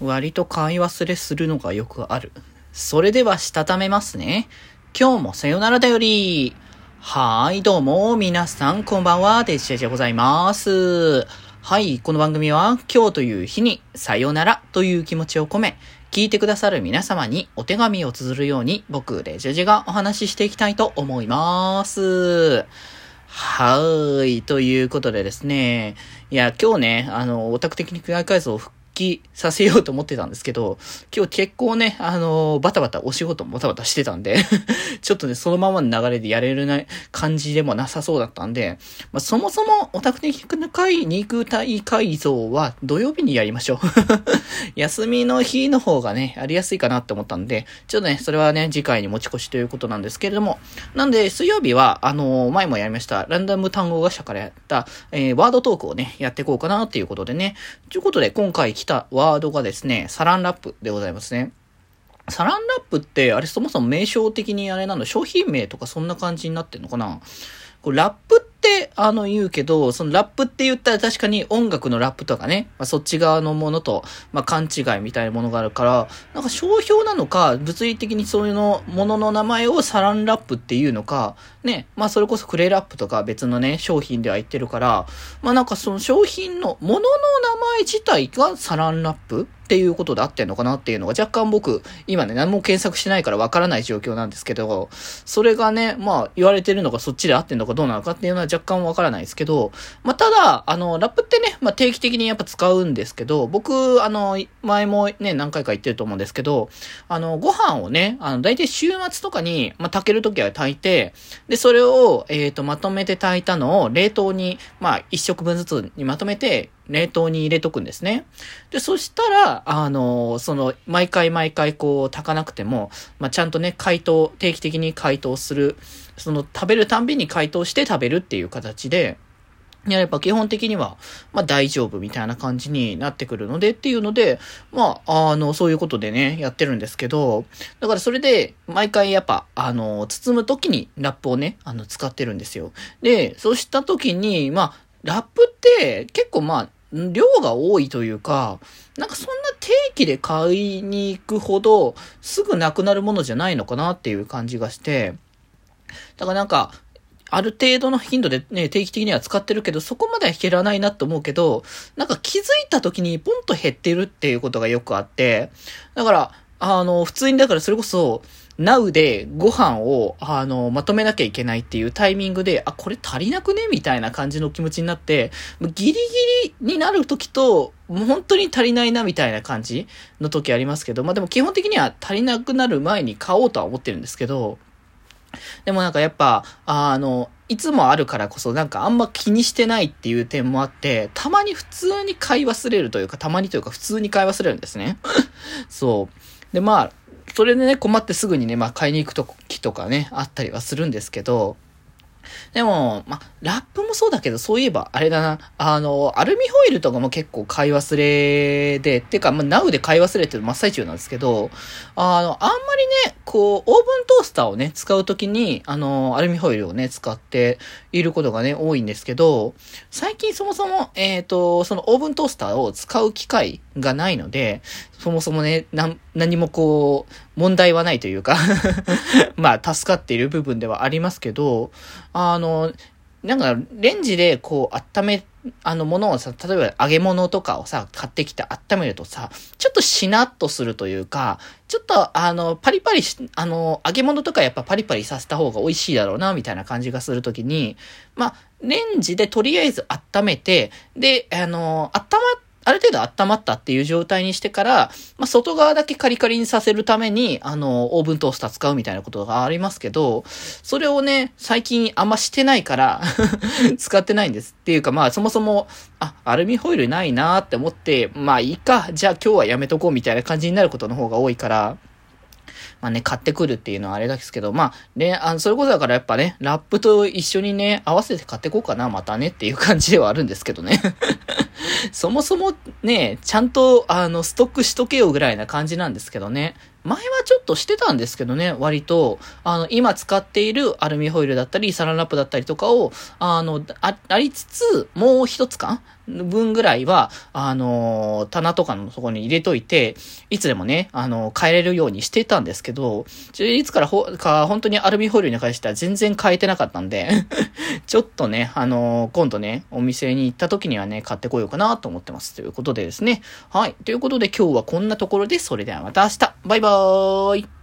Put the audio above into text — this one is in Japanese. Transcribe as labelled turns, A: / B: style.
A: 割と買い忘れするのがよくある。それでは、したためますね。今日もさよならだより。はい、どうも、皆さん、こんばんは、デジェジでございます。はい、この番組は、今日という日に、さよならという気持ちを込め、聞いてくださる皆様にお手紙を綴るように、僕、デジェジがお話ししていきたいと思います。はーい。ということでですね。いや、今日ね、あの、オタク的に外改造を帰させようと思ってたんですけど、今日結構ね、あのー、バタバタお仕事もバタバタしてたんで ちょっとね、そのままの流れでやれるない感じでもなさそうだったんで、まあ、そもそもオタク的な回肉体改造は土曜日にやりましょう。休みの日の方がね、やりやすいかなって思ったんで、ちょっとね、それはね、次回に持ち越しということなんですけれども、なんで、水曜日は、あのー、前もやりました、ランダム単語学者からやった、えー、ワードトークをね、やっていこうかなっていうことでね、ということで、今回来たワードがですね、サランラップでございますね。サランラップって、あれそもそも名称的にあれなの、商品名とかそんな感じになってんのかな？これラップって、ってあの、言うけど、そのラップって言ったら確かに音楽のラップとかね、まあ、そっち側のものと、まあ、勘違いみたいなものがあるから、なんか商標なのか、物理的にそういうの、ものの名前をサランラップっていうのか、ね、まあ、それこそクレイラップとか別のね、商品では言ってるから、まあ、なんかその商品の、ものの名前自体がサランラップっていうことで合ってんのかなっていうのが若干僕、今ね、何も検索しないからわからない状況なんですけど、それがね、まあ言われてるのがそっちで合ってんのかどうなのかっていうのは若干わからないですけど、まあただ、あの、ラップってね、まあ定期的にやっぱ使うんですけど、僕、あの、前もね、何回か言ってると思うんですけど、あの、ご飯をね、あの、大体週末とかに、まあ炊けるときは炊いて、で、それを、えっ、ー、と、まとめて炊いたのを冷凍に、まあ一食分ずつにまとめて、冷凍に入れとくんですね。で、そしたら、あの、その、毎回毎回こう、炊かなくても、まあ、ちゃんとね、解凍、定期的に解凍する、その、食べるたんびに解凍して食べるっていう形で、やれば基本的には、まあ大丈夫みたいな感じになってくるのでっていうので、まあ、あの、そういうことでね、やってるんですけど、だからそれで、毎回やっぱ、あの、包む時にラップをね、あの、使ってるんですよ。で、そうした時に、まあ、ラップって結構まあ、量が多いというか、なんかそんな定期で買いに行くほどすぐなくなるものじゃないのかなっていう感じがして、だからなんか、ある程度の頻度でね、定期的には使ってるけど、そこまでは減らないなと思うけど、なんか気づいた時にポンと減ってるっていうことがよくあって、だから、あの、普通にだからそれこそ、Now でご飯を、あの、まとめなきゃいけないっていうタイミングで、あ、これ足りなくねみたいな感じの気持ちになって、ギリギリになる時と、もう本当に足りないなみたいな感じの時ありますけど、まあでも基本的には足りなくなる前に買おうとは思ってるんですけど、でもなんかやっぱ、あの、いつもあるからこそなんかあんま気にしてないっていう点もあって、たまに普通に買い忘れるというか、たまにというか普通に買い忘れるんですね。そう。で、まあ、それでね、困ってすぐにね、まあ買いに行く時とかね、あったりはするんですけど、でも、ま、ラップもそうだけど、そういえば、あれだな、あの、アルミホイルとかも結構買い忘れで、てか、まナウで買い忘れてる真っ最中なんですけど、あの、あんまりね、こう、オーブントースターをね、使うときに、あの、アルミホイルをね、使っていることがね、多いんですけど、最近そもそも、えっ、ー、と、そのオーブントースターを使う機会がないので、そもそもね、な、何もこう、問題はないというか。まあ、助かっている部分ではありますけど、あの、なんか、レンジでこう、温め、あの、ものをさ、例えば揚げ物とかをさ、買ってきて温めるとさ、ちょっとしなっとするというか、ちょっと、あの、パリパリし、あの、揚げ物とかやっぱパリパリさせた方が美味しいだろうな、みたいな感じがするときに、まあ、レンジでとりあえず温めて、で、あの、温まって、ある程度温まったっていう状態にしてから、まあ、外側だけカリカリにさせるために、あの、オーブントースター使うみたいなことがありますけど、それをね、最近あんましてないから 使ってないんです。っていうか、まあ、そもそも、あ、アルミホイルないなーって思って、まあいいか、じゃあ今日はやめとこうみたいな感じになることの方が多いから、まあね、買ってくるっていうのはあれですけど、まあ、ね、あの、それこそだからやっぱね、ラップと一緒にね、合わせて買ってこうかな、またねっていう感じではあるんですけどねそもそもね、ちゃんと、あの、ストックしとけよぐらいな感じなんですけどね。前はちょっとしてたんですけどね、割と、あの、今使っているアルミホイルだったり、サランラップだったりとかを、あの、あありつつ、もう一つか分ぐらいは、あの、棚とかのとこに入れといて、いつでもね、あの、変えれるようにしてたんですけど、いつからほ、か、本当にアルミホイルに関しては全然変えてなかったんで ちょっとね、あの、今度ね、お店に行った時にはね、買ってこようかなと思ってます。ということでですね。はい。ということで今日はこんなところで、それではまた明日。バイバイはい。